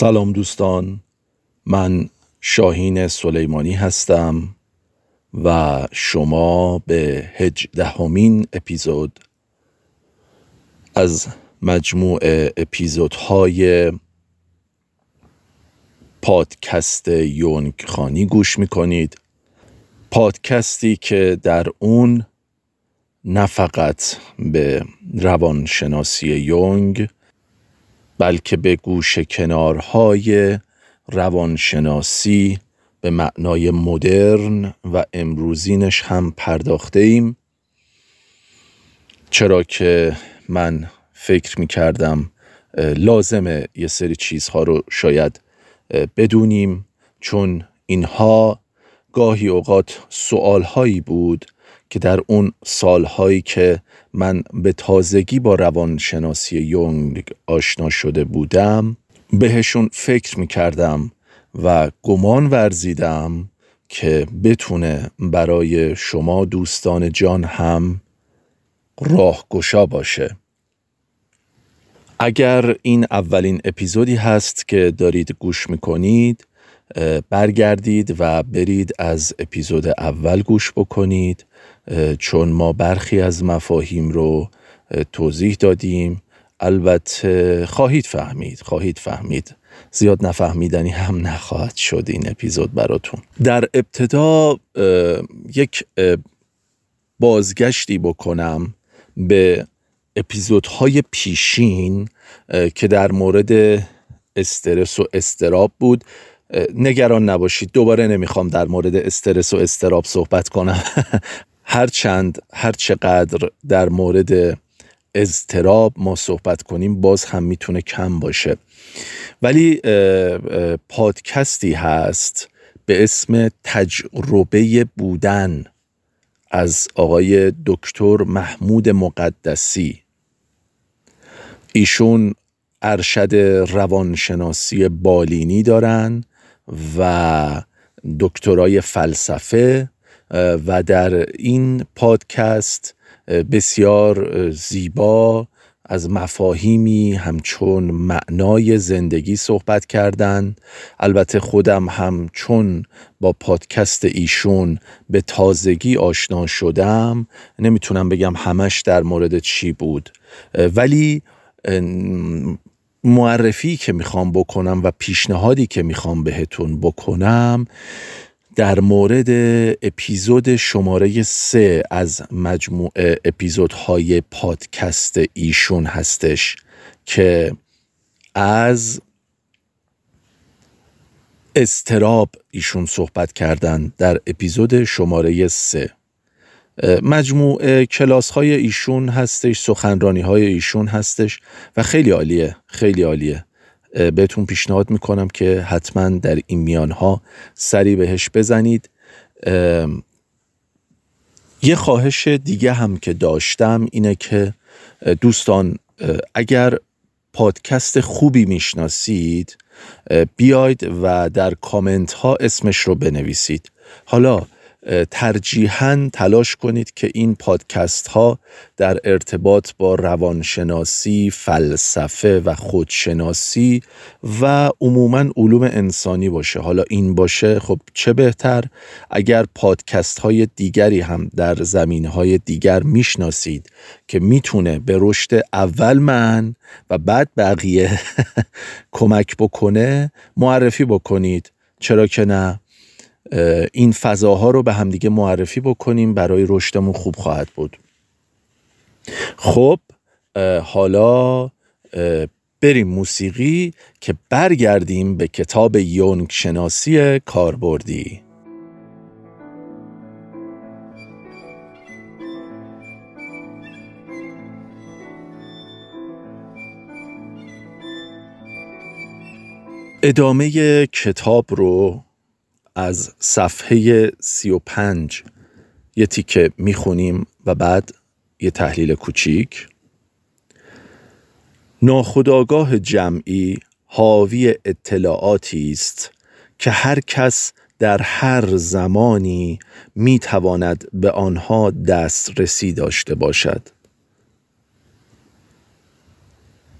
سلام دوستان من شاهین سلیمانی هستم و شما به هجدهمین اپیزود از مجموع اپیزودهای پادکست یونگ خانی گوش می‌کنید. پادکستی که در اون نه فقط به روانشناسی یونگ بلکه به گوش کنارهای روانشناسی به معنای مدرن و امروزینش هم پرداخته ایم چرا که من فکر می کردم لازمه یه سری چیزها رو شاید بدونیم چون اینها گاهی اوقات سوالهایی بود که در اون سالهایی که من به تازگی با روانشناسی یونگ آشنا شده بودم بهشون فکر می کردم و گمان ورزیدم که بتونه برای شما دوستان جان هم راهگشا باشه. اگر این اولین اپیزودی هست که دارید گوش می‌کنید برگردید و برید از اپیزود اول گوش بکنید. چون ما برخی از مفاهیم رو توضیح دادیم. البته خواهید فهمید خواهید فهمید. زیاد نفهمیدنی هم نخواهد شد این اپیزود براتون. در ابتدا یک بازگشتی بکنم به اپیزودهای پیشین که در مورد استرس و استراب بود. نگران نباشید. دوباره نمی‌خوام در مورد استرس و استراب صحبت کنم. هرچند هر چقدر در مورد اضطراب ما صحبت کنیم باز هم می‌تونه کم باشه. ولی پادکستی هست به اسم تجربه بودن از آقای دکتر محمود مقدسی. ایشون ارشد روانشناسی بالینی دارن و دکترای فلسفه و در این پادکست بسیار زیبا از مفاهیمی همچون معنای زندگی صحبت کردن. البته خودم هم چون با پادکست ایشون به تازگی آشنا شدم نمی‌تونم بگم همش در مورد چی بود. ولی معرفی که می‌خوام بکنم و پیشنهادی که می‌خوام بهتون بکنم در مورد اپیزود شماره سه از مجموع اپیزودهای پادکست ایشون هستش که از استراب ایشون صحبت کردن در اپیزود شماره سه. مجموع کلاس های ایشون هستش سخنرانی های ایشون هستش و خیلی عالیه خیلی عالیه. بهتون پیشنهاد می‌کنم که حتما در این میان ها سری بهش بزنید. یه خواهش دیگه هم که داشتم اینه که دوستان اگر پادکست خوبی می‌شناسید بیاید و در کامنت ها اسمش رو بنویسید. حالا ترجیحاً تلاش کنید که این پادکست ها در ارتباط با روانشناسی، فلسفه و خودشناسی و عموما علوم انسانی باشه. حالا این باشه خب چه بهتر؟ اگر پادکست های دیگری هم در زمین های دیگر می‌شناسید که می‌تونه به رشد اول من و بعد بقیه کمک بکنه معرفی بکنید. چرا که نه؟ این فضاها رو به همدیگه معرفی بکنیم برای رشدمون خوب خواهد بود. خب حالا بریم موسیقی که برگردیم به کتاب یونگ شناسی کاربردی. ادامه کتاب رو از صفحه 35 یه تیکه می‌خونیم و بعد یه تحلیل کوچیک. ناخداگاه جمعی حاوی اطلاعاتی است که هر کس در هر زمانی می‌تواند به آنها دسترسی داشته باشد.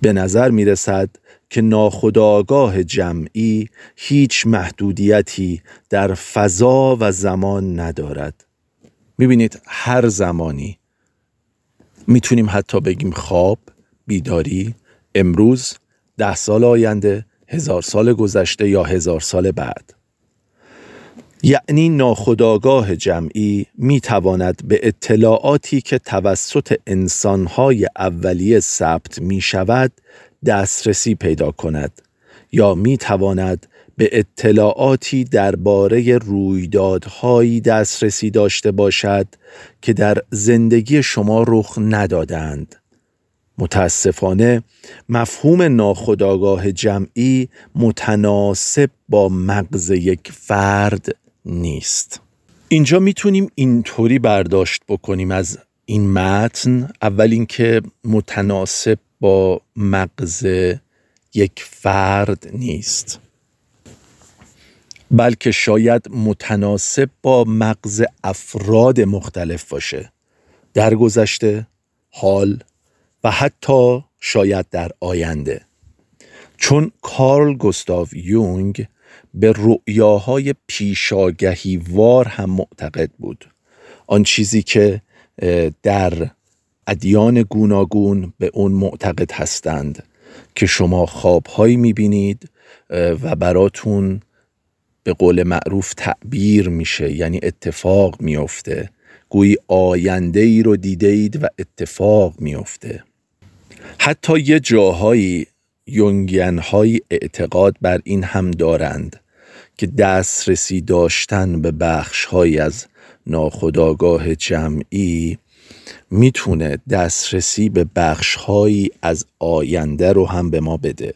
به نظر می رسد که ناخداگاه جمعی هیچ محدودیتی در فضا و زمان ندارد. می‌بینید هر زمانی می‌تونیم حتی بگیم خواب، بیداری، امروز، ده سال آینده، هزار سال گذشته یا هزار سال بعد. یعنی ناخداگاه جمعی می تواند به اطلاعاتی که توسط انسانهای اولیه ثبت می شود دسترسی پیدا کند یا می تواند به اطلاعاتی درباره رویدادهایی دسترسی داشته باشد که در زندگی شما رخ ندادند. متاسفانه مفهوم ناخداگاه جمعی متناسب با مغز یک فرد نیست. اینجا می‌تونیم اینطوری برداشت بکنیم از این متن. اول اینکه متناسب با مغز یک فرد نیست. بلکه شاید متناسب با مغز افراد مختلف باشه. در گذشته حال و حتی شاید در آینده. چون کارل گستاو یونگ به رؤیاهای پیشاگهی وار هم معتقد بود. آن چیزی که در ادیان گوناگون به اون معتقد هستند که شما خوابهایی می‌بینید و براتون به قول معروف تعبیر میشه یعنی اتفاق میافته. گویی آینده ای رو دیده اید و اتفاق میافته. حتی یه جاهایی یونگین های اعتقاد بر این هم دارند که دسترسی داشتن به بخش از ناخداگاه جمعی می‌تونه دسترسی به بخش از آینده رو هم به ما بده.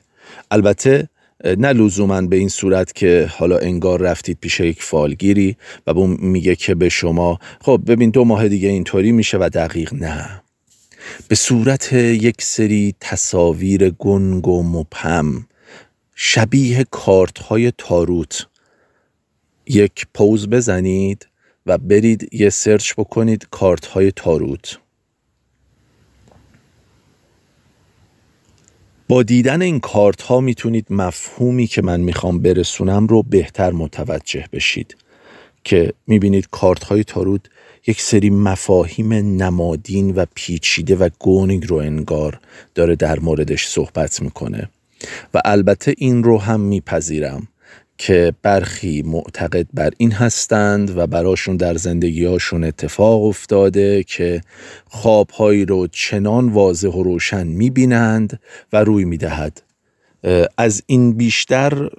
البته نه لزوما به این صورت که حالا انگار رفتید پیش یک فالگیری و اون میگه که به شما خب ببین دو ماه دیگه اینطوری میشه و دقیق نه. به صورت یک سری تصاویر گنگ و مبهم شبیه کارت های تاروت یک پوز بزنید و برید یه سرچ بکنید کارت های تاروت. با دیدن این کارت ها می‌تونید مفهومی که من می‌خوام برسونم رو بهتر متوجه بشید. که می‌بینید کارت های تاروت یک سری مفاهیم نمادین و پیچیده و گونگ رو انگار داره در موردش صحبت می‌کنه. و البته این رو هم میپذیرم. که برخی معتقد بر این هستند و براشون در زندگیهاشون اتفاق افتاده که خوابهایی رو چنان واضح و روشن می‌بینند و روی می‌دهد. از این بیشتر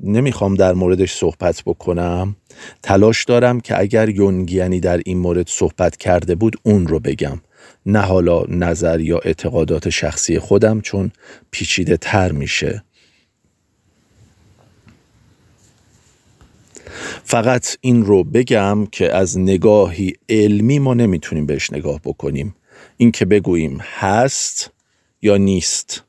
نمی‌خوام در موردش صحبت بکنم. تلاش دارم که اگر یونگیانی در این مورد صحبت کرده بود اون رو بگم. نه حالا نظر یا اعتقادات شخصی خودم چون پیچیده تر میشه. فقط این رو بگم که از نگاهی علمی ما نمی‌تونیم بهش نگاه بکنیم. این که بگوییم هست یا نیست.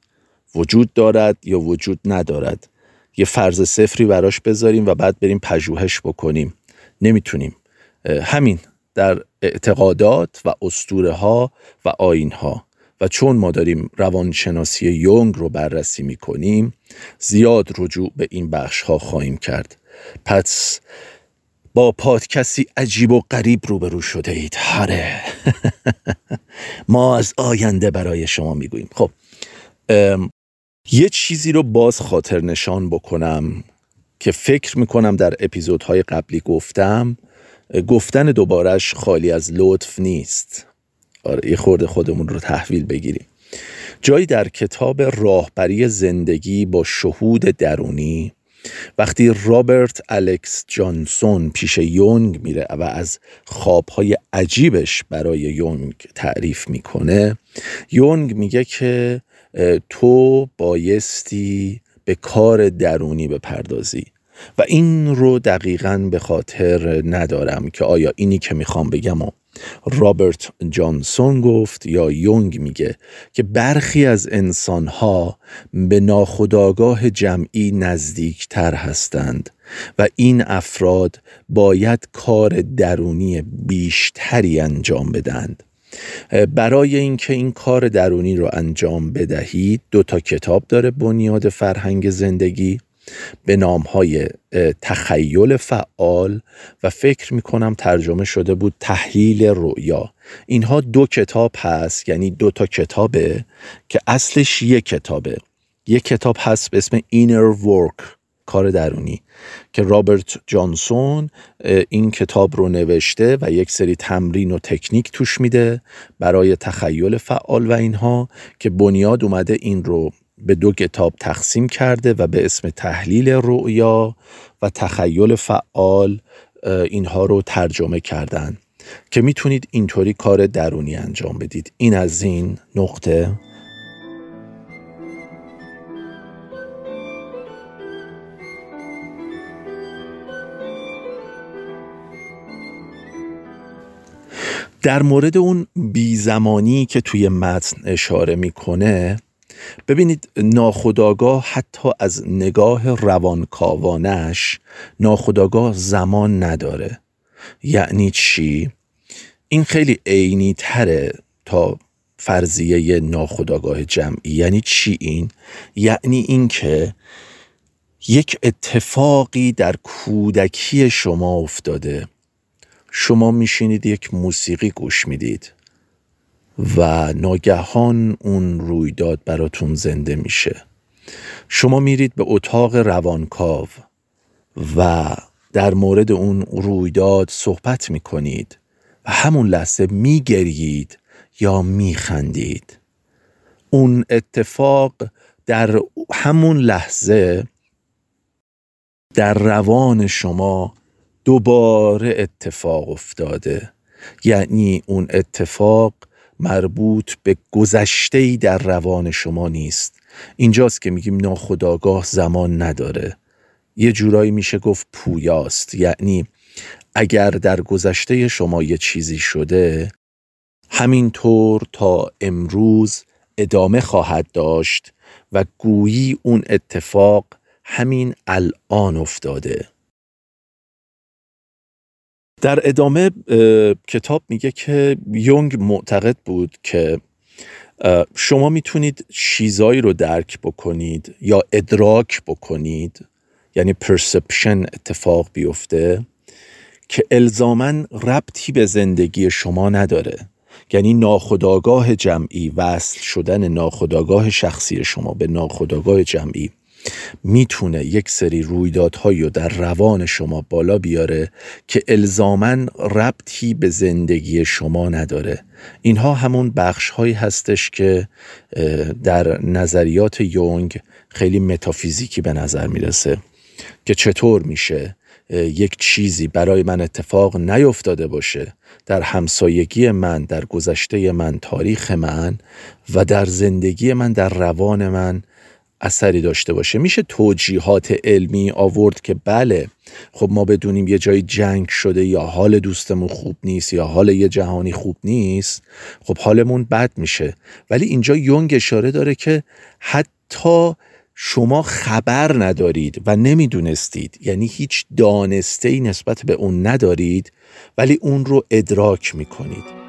وجود دارد یا وجود ندارد. یه فرض صفری براش بذاریم و بعد بریم پژوهش بکنیم. نمی‌تونیم. همین در اعتقادات و اسطوره ها و آین ها و چون ما داریم روانشناسی یونگ رو بررسی می‌کنیم زیاد رجوع به این بخش ها خواهیم کرد. پس با پادکستی عجیب و غریب روبرو شده اید. هاره ما از آینده برای شما می‌گوییم. خب یه چیزی رو باز خاطر نشان بکنم که فکر می‌کنم در اپیزودهای قبلی گفتم. گفتن دوبارش خالی از لطف نیست. آره یه خورده خودمون رو تحویل بگیریم. جایی در کتاب راهبری زندگی با شهود درونی وقتی رابرت الکس جانسون پیش یونگ میره و از خوابهای عجیبش برای یونگ تعریف می‌کنه یونگ میگه که تو بایستی به کار درونی بپردازی و این رو دقیقا به خاطر ندارم که آیا اینی که می‌خوام بگم و رابرت جانسون گفت یا یونگ میگه که برخی از انسانها به ناخداگاه جمعی نزدیکتر هستند و این افراد باید کار درونی بیشتری انجام بدند برای اینکه این کار درونی رو انجام بدهید دو تا کتاب داره بنیاد فرهنگ زندگی. به نام های تخیل فعال و فکر می‌کنم ترجمه شده بود تحلیل رؤیا. اینها دو کتاب هست یعنی دو تا کتابه که اصلش یک کتابه. یک کتاب هست به اسم Inner Work کار درونی که رابرت جانسون این کتاب رو نوشته و یک سری تمرین و تکنیک توش میده برای تخیل فعال و اینها که بنیاد اومده این رو به دو کتاب تقسیم کرده و به اسم تحلیل رؤیا و تخیل فعال اینها رو ترجمه کردن. که می‌تونید اینطوری کار درونی انجام بدید. این از این نقطه. در مورد اون بیزمانی که توی متن اشاره می‌کنه ببینید ناخداگاه حتی از نگاه روانکاوانش ناخداگاه زمان نداره یعنی چی؟ این خیلی عینی تره تا فرضیه ناخداگاه جمعی یعنی چی این؟ یعنی اینکه یک اتفاقی در کودکی شما افتاده شما میشینید یک موسیقی گوش می‌دید و ناگهان اون رویداد براتون زنده میشه. شما میرید به اتاق روانکاو و در مورد اون رویداد صحبت می‌کنید و همون لحظه میگرید یا میخندید. اون اتفاق در همون لحظه در روان شما دوباره اتفاق افتاده. یعنی اون اتفاق مربوط به گذشته در روان شما نیست. اینجاست که میگیم ناخداگاه زمان نداره. یه جورایی میشه گفت پویاست. یعنی اگر در گذشته شما یه چیزی شده همینطور تا امروز ادامه خواهد داشت و گویی اون اتفاق همین الان افتاده. در ادامه کتاب میگه که یونگ معتقد بود که شما می‌تونید چیزایی رو درک بکنید یا ادراک بکنید یعنی پرسپشن اتفاق بیفته که الزامن ربطی به زندگی شما نداره. یعنی ناخداگاه جمعی وصل شدن ناخداگاه شخصی شما به ناخداگاه جمعی. می‌تونه یک سری رویدادهایی رو در روان شما بالا بیاره که الزامن ربطی به زندگی شما نداره. اینها همون بخش هایی هستش که در نظریات یونگ خیلی متافیزیکی به نظر می‌رسه که چطور میشه یک چیزی برای من اتفاق نیفتاده باشه در همسایگی من در گذشته من تاریخ من و در زندگی من در روان من اثری داشته باشه. میشه توجیهات علمی آورد که بله خب ما بدونیم یه جای جنگ شده یا حال دوستمون خوب نیست یا حال یه جهانی خوب نیست خب حالمون بد میشه. ولی اینجا یونگ اشاره داره که حتی شما خبر ندارید و نمی‌دونستید یعنی هیچ دانسته ای نسبت به اون ندارید ولی اون رو ادراک می‌کنید.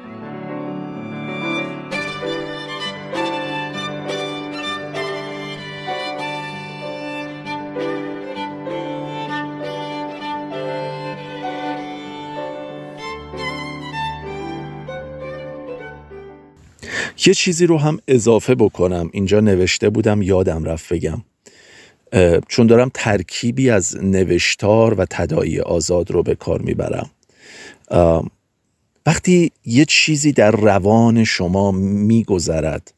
یه چیزی رو هم اضافه بکنم. اینجا نوشته بودم یادم رفت بگم. چون دارم ترکیبی از نوشتار و تدایی آزاد رو به کار می‌برم. وقتی یه چیزی در روان شما میگذرد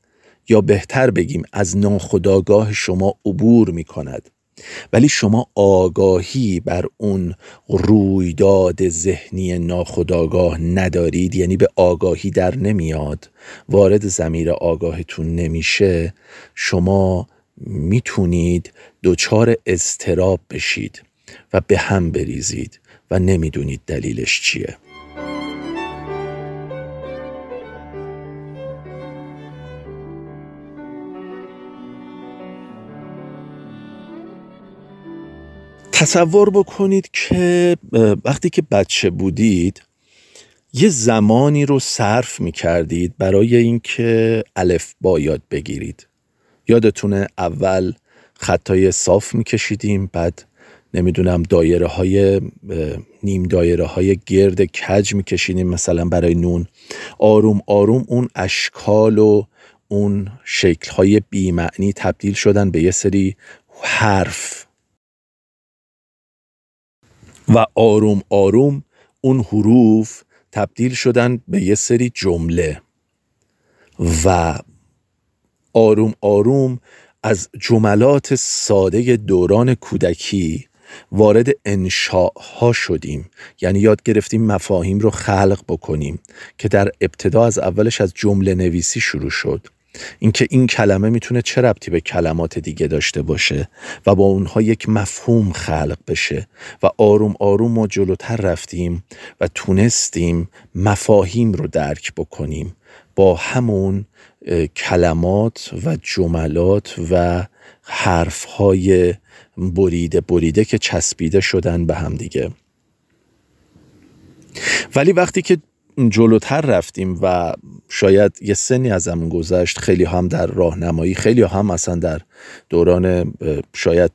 یا بهتر بگیم از ناخداگاه شما عبور می‌کند ولی شما آگاهی بر اون رویداد ذهنی ناخداگاه ندارید یعنی به آگاهی در نمیاد وارد زمیر آگاهتون نمیشه شما می‌تونید دچار استراب بشید و به هم بریزید و نمی‌دونید دلیلش چیه. تصور بکنید که وقتی که بچه بودید یه زمانی رو صرف می کردید برای اینکه الف با یاد بگیرید. یادتونه اول خطای صاف می کشیدیم بعد نمی‌دونم دایره های نیم دایره های گرد کج می کشیدیم مثلا برای نون. آروم آروم اون اشکال و اون شکل های بیمعنی تبدیل شدن به یه سری حرف و آروم آروم اون حروف تبدیل شدن به یه سری جمله. و آروم آروم از جملات ساده دوران کودکی وارد انشاء شدیم. یعنی یاد گرفتیم مفاهیم رو خلق بکنیم که در ابتدا از اولش از جمله نویسی شروع شد. اینکه این کلمه می‌تونه چه ربطی به کلمات دیگه داشته باشه و با اونها یک مفهوم خلق بشه و آروم آروم ما جلوتر رفتیم و تونستیم مفاهیم رو درک بکنیم با همون کلمات و جملات و حرفهای بریده بریده که چسبیده شدن به هم دیگه. ولی وقتی که جلوتر رفتیم و شاید یه سنی ازمون گذشت خیلی هم در راهنمایی خیلی هم اصلا در دوران شاید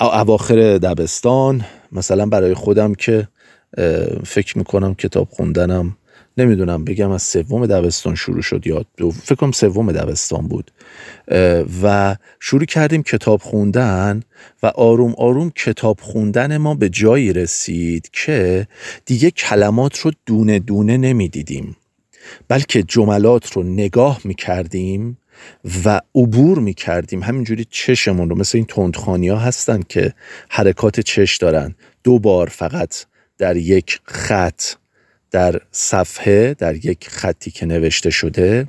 اواخر دبستان. مثلا برای خودم که فکر می‌کنم کتاب خوندنم نمی‌دونم بگم از سوم دبستان شروع شد یا فکر کنم سوم دبستان بود. و شروع کردیم کتاب خوندن و آروم آروم کتاب خوندن ما به جایی رسید که دیگه کلمات رو دونه دونه نمی‌دیدیم بلکه جملات رو نگاه می‌کردیم و عبور می کردیم همینجوری چشمون رو مثل این تندخانی ها هستن که حرکات چش دارن. دو بار فقط در یک خط. در صفحه در یک خطی که نوشته شده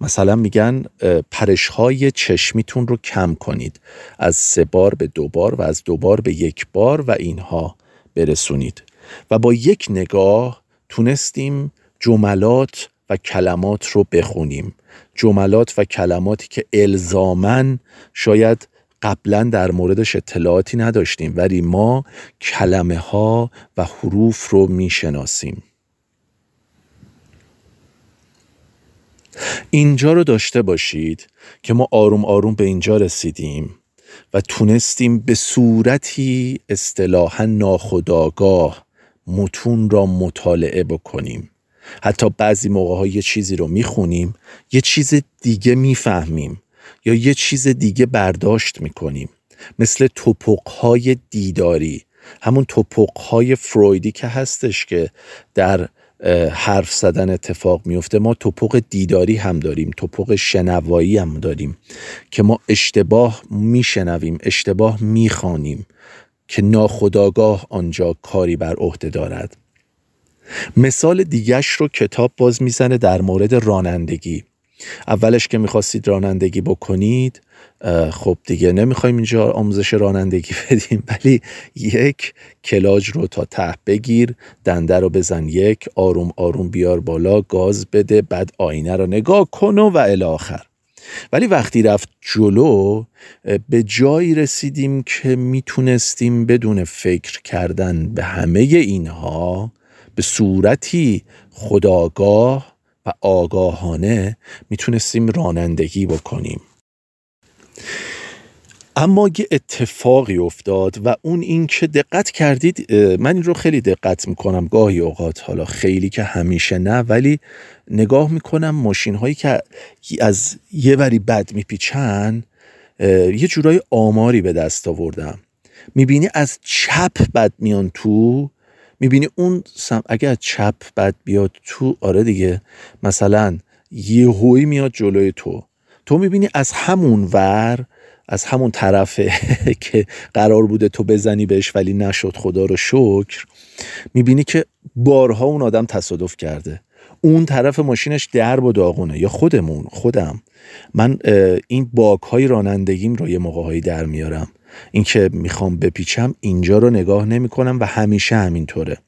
مثلا میگن پرش های چشمیتون رو کم کنید. از سه بار به دو بار و از دو بار به یک بار و اینها برسونید. و با یک نگاه تونستیم جملات و کلمات رو بخونیم. جملات و کلماتی که الزامن شاید قبلا در موردش اطلاعاتی نداشتیم ولی ما کلمه ها و حروف رو می‌شناسیم. اینجا رو داشته باشید که ما آروم آروم به اینجا رسیدیم و تونستیم به صورتی اصطلاحا ناخداگاه متون را مطالعه بکنیم. حتی بعضی موقع یه چیزی رو می‌خونیم یه چیز دیگه می‌فهمیم یا یه چیز دیگه برداشت می‌کنیم. مثل توپق های دیداری. همون توپق های فرویدی که هستش که در حرف زدن اتفاق میفته. ما توپق دیداری هم داریم توپق شنوایی هم داریم که ما اشتباه میشنویم اشتباه می‌خوانیم که ناخداگاه آنجا کاری بر عهده دارد. مثال دیگش رو کتاب باز می‌زنه در مورد رانندگی. اولش که می‌خواستید رانندگی بکنید خب دیگه نمی‌خوایم اینجا آموزش رانندگی بدیم ولی یک کلاج رو تا ته بگیر دنده رو بزن یک آروم آروم بیار بالا گاز بده بعد آینه رو نگاه کن و الاخر ولی وقتی رفت جلو به جایی رسیدیم که می‌تونستیم بدون فکر کردن به همه اینها به صورتی خداگاه و آگاهانه می‌تونستیم رانندگی بکنیم. اما یه اتفاقی افتاد و اون این که دقت کردید من این رو خیلی دقت می‌کنم گاهی اوقات حالا خیلی که همیشه نه ولی نگاه می‌کنم ماشین هایی که از یه وری بد میپیچن یه جورای آماری به دست آوردم. می‌بینی از چپ بد میان تو می‌بینی اون سم اگر چپ بد بیاد تو آره دیگه. مثلا یه هوی میاد جلوی تو. تو می‌بینی از همون ور از همون طرفه که قرار بوده تو بزنی بهش ولی نشد خدا رو شکر می‌بینی که بارها اون آدم تصادف کرده. اون طرف ماشینش درب و داغونه. یا خودمون خودم. من این باک های رانندگیم رو یه موقع در میارم. اینکه می‌خوام بپیچم اینجا رو نگاه نمی کنم و همیشه همینطوره.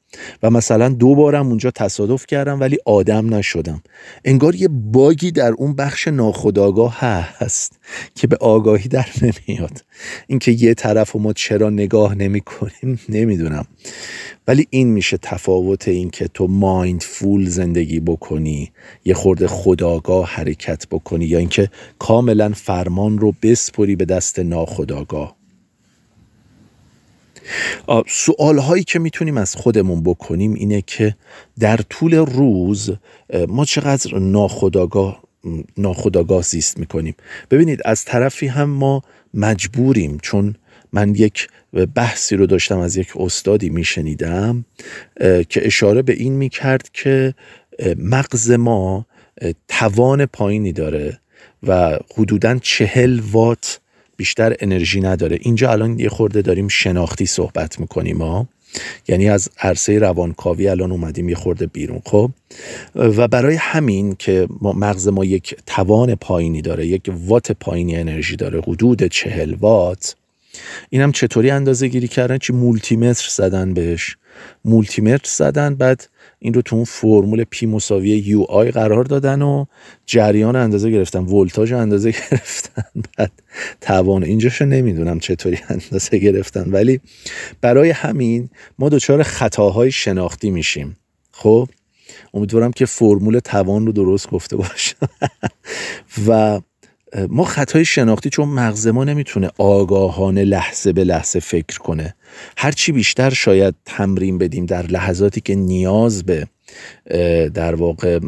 و مثلا دو بارم اونجا تصادف کردم ولی آدم نشدم. انگار یه باگی در اون بخش ناخودآگاه هست که به آگاهی در نمیاد. اینکه یه طرف و ما چرا نگاه نمی کنیم نمی‌دونم. ولی این میشه تفاوت این که تو مایندفول زندگی بکنی یه خورده خداگاه حرکت بکنی یا اینکه کاملا فرمان رو بسپری به دست ناخداگاه سوال هایی که می‌تونیم از خودمون بکنیم اینه که در طول روز ما چقدر ناخداگاه ناخداگاه زیست می‌کنیم؟ ببینید از طرفی هم ما مجبوریم چون من یک بحثی رو داشتم از یک استادی میشنیدم که اشاره به این می‌کرد که مغز ما توان پایینی داره و حدودا چهل وات بیشتر انرژی نداره. اینجا الان یه خورده داریم شناختی صحبت می‌کنیم ها یعنی از عرصه روانکاوی الان اومدیم یه خورده بیرون خب؟ و برای همین که مغز ما یک توان پایینی داره یک وات پایینی انرژی داره حدود چهل وات اینم چطوری اندازه گیری کردن؟ چی؟ مولتی متر زدن بهش. مولتی متر زدن بعد این رو تو اون فرمول P مساوی UI قرار دادن و جریان اندازه گرفتن ولتاژ اندازه گرفتن. بعد توان اینجاشو نمی‌دونم چطوری اندازه گرفتن. ولی برای همین ما دچار خطاهای شناختی میشیم. خب؟ امیدوارم که فرمول توان رو درست گفته باشم. و ما خطای شناختی چون مغز ما نمی‌تونه آگاهانه لحظه به لحظه فکر کنه. هرچی بیشتر شاید تمرین بدیم در لحظاتی که نیاز به در واقع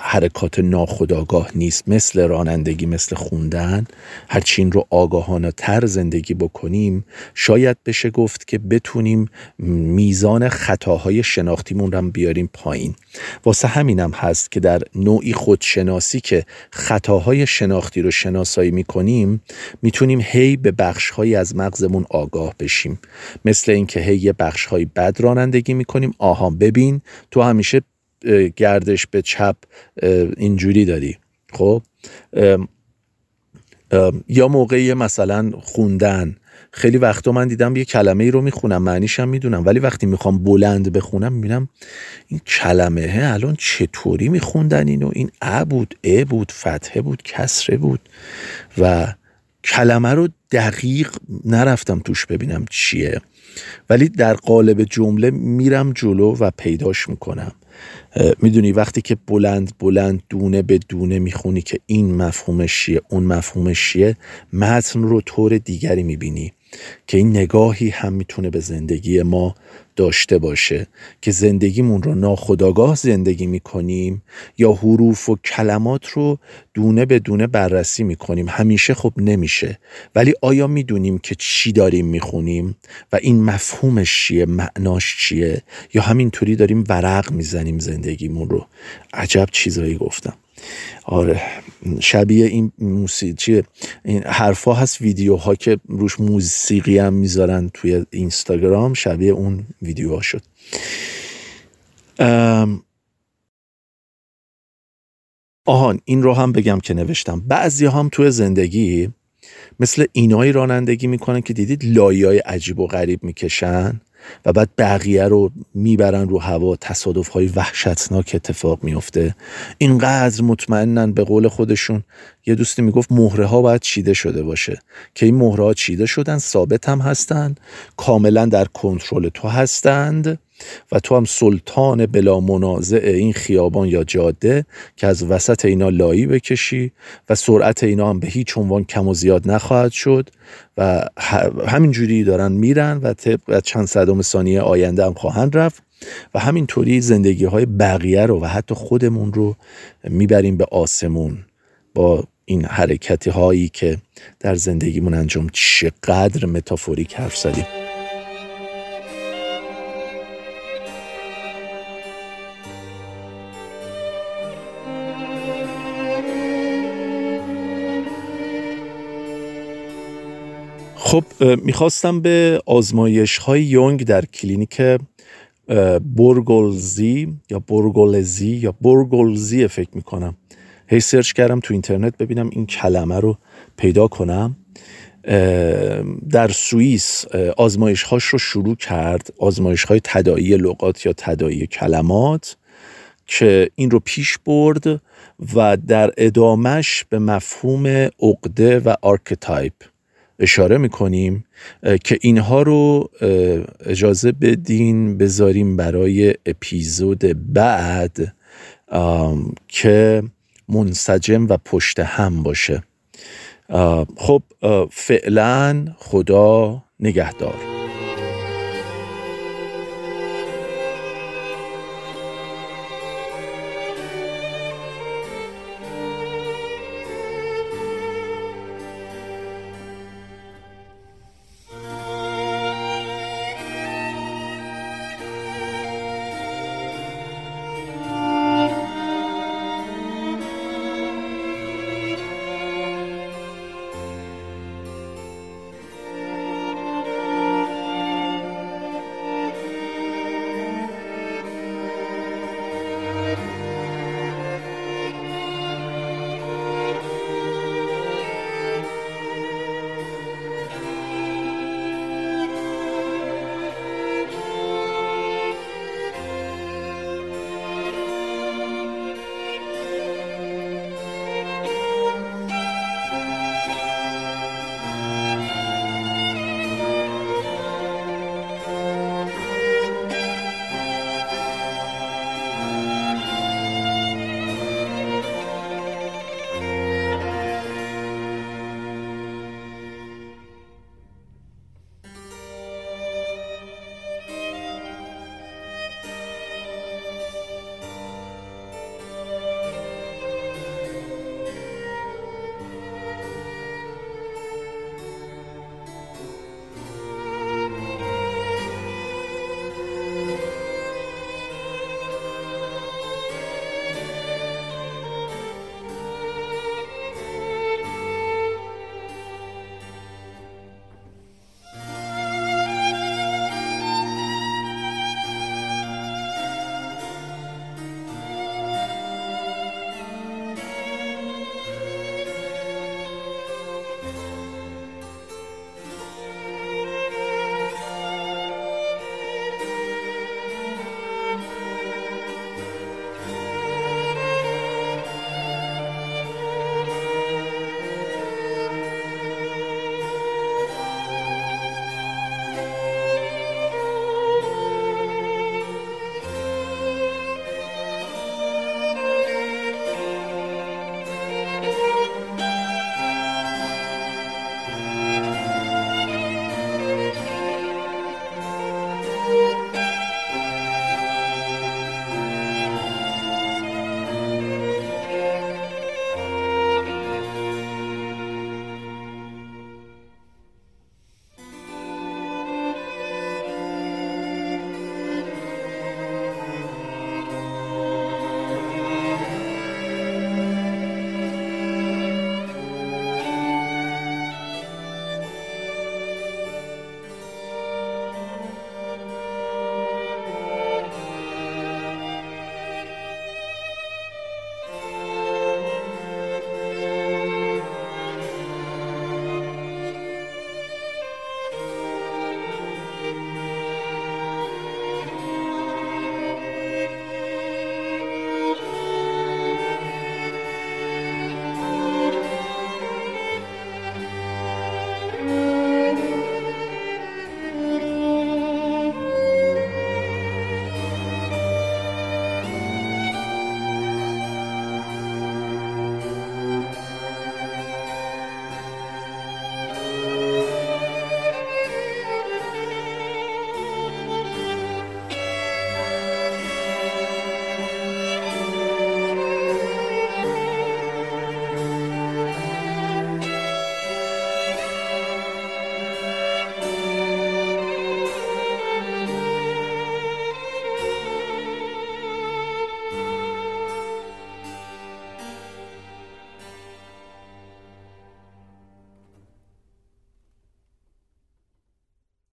حرکات ناخودآگاه نیست. مثل رانندگی مثل خوندن. هرچی این رو آگاهانه تر زندگی بکنیم شاید بشه گفت که بتونیم میزان خطاهای شناختیمون رو بیاریم پایین. واسه همینم هست که در نوعی خودشناسی که خطاهای شناختی رو شناسایی می‌کنیم می‌تونیم هی به بخشهایی از مغزمون آگاه بشیم. مثل اینکه هی یه بخشهایی بد رانندگی می‌کنیم. آها ببین تو همیشه گردش به چپ اینجوری داری خب؟ یا موقعی مثلا خوندن. خیلی وقتا من دیدم یه کلمه ای رو می‌خونم معنیش هم می‌دونم ولی وقتی می‌خوام بلند بخونم می‌بینم این کلمه الان چطوری میخوندن اینو؟ این ا بود ا بود فتحه بود کسره بود. و کلمه رو دقیق نرفتم توش ببینم چیه. ولی در قالب جمله میرم جلو و پیداش می‌کنم. می‌دونی وقتی که بلند بلند دونه به دونه می‌خونی که این مفهومش چیه اون مفهومش چیه متن رو طور دیگری می‌بینی که این نگاهی هم می‌تونه به زندگی ما داشته باشه که زندگیمون رو ناخداگاه زندگی می‌کنیم یا حروف و کلمات رو دونه به دونه بررسی می‌کنیم. همیشه خب نمیشه. ولی آیا می‌دونیم که چی داریم می‌خونیم و این مفهومش چیه؟ معناش چیه؟ یا همینطوری داریم ورق می‌زنیم زندگیمون رو؟ عجب چیزایی گفتم. آره. شبیه این موسیقی این حرفا هست ویدیوها که روش موسیقی هم می‌ذارن توی اینستاگرام شبیه اون ویدیوها شد. آهان این رو هم بگم که نوشتم. بعضی هم توی زندگی مثل اینایی رانندگی می‌کنن که دیدید لایی های عجیب و غریب می‌کشن. و بعد بقیه رو می‌برن رو هوا تصادف های وحشتناک اتفاق میفته. اینقدر مطمئنن به قول خودشون. یه دوستی می‌گفت مهره ها باید چیده شده باشه. که این مهره ها چیده شدن ثابت هم هستند کاملا در کنترل تو هستند. و تو هم سلطان بلا منازع این خیابان یا جاده که از وسط اینا لایی بکشی و سرعت اینا هم به هیچ عنوان کم و زیاد نخواهد شد و همینجوری دارن میرن و طبق چند صدم ثانیه آینده هم خواهند رفت و همینطوری زندگی های بقیه رو و حتی خودمون رو می‌بریم به آسمون با این حرکتی هایی که در زندگیمون انجام چقدر متافوریک حرف زدیم. خب می‌خواستم به آزمایش های یونگ در کلینیک برگولزی یا برگولزی یا برگولزی فکر می‌کنم. هی search کردم تو اینترنت ببینم این کلمه رو پیدا کنم. در سوئیس آزمایش هاش رو شروع کرد آزمایش های تداعی لغات یا تداعی کلمات که این رو پیش برد و در ادامش به مفهوم عقده و archetype اشاره می‌کنیم که اینها رو اجازه بدین بذاریم برای اپیزود بعد که منسجم و پشت هم باشه. خب فعلا خدا نگهدار.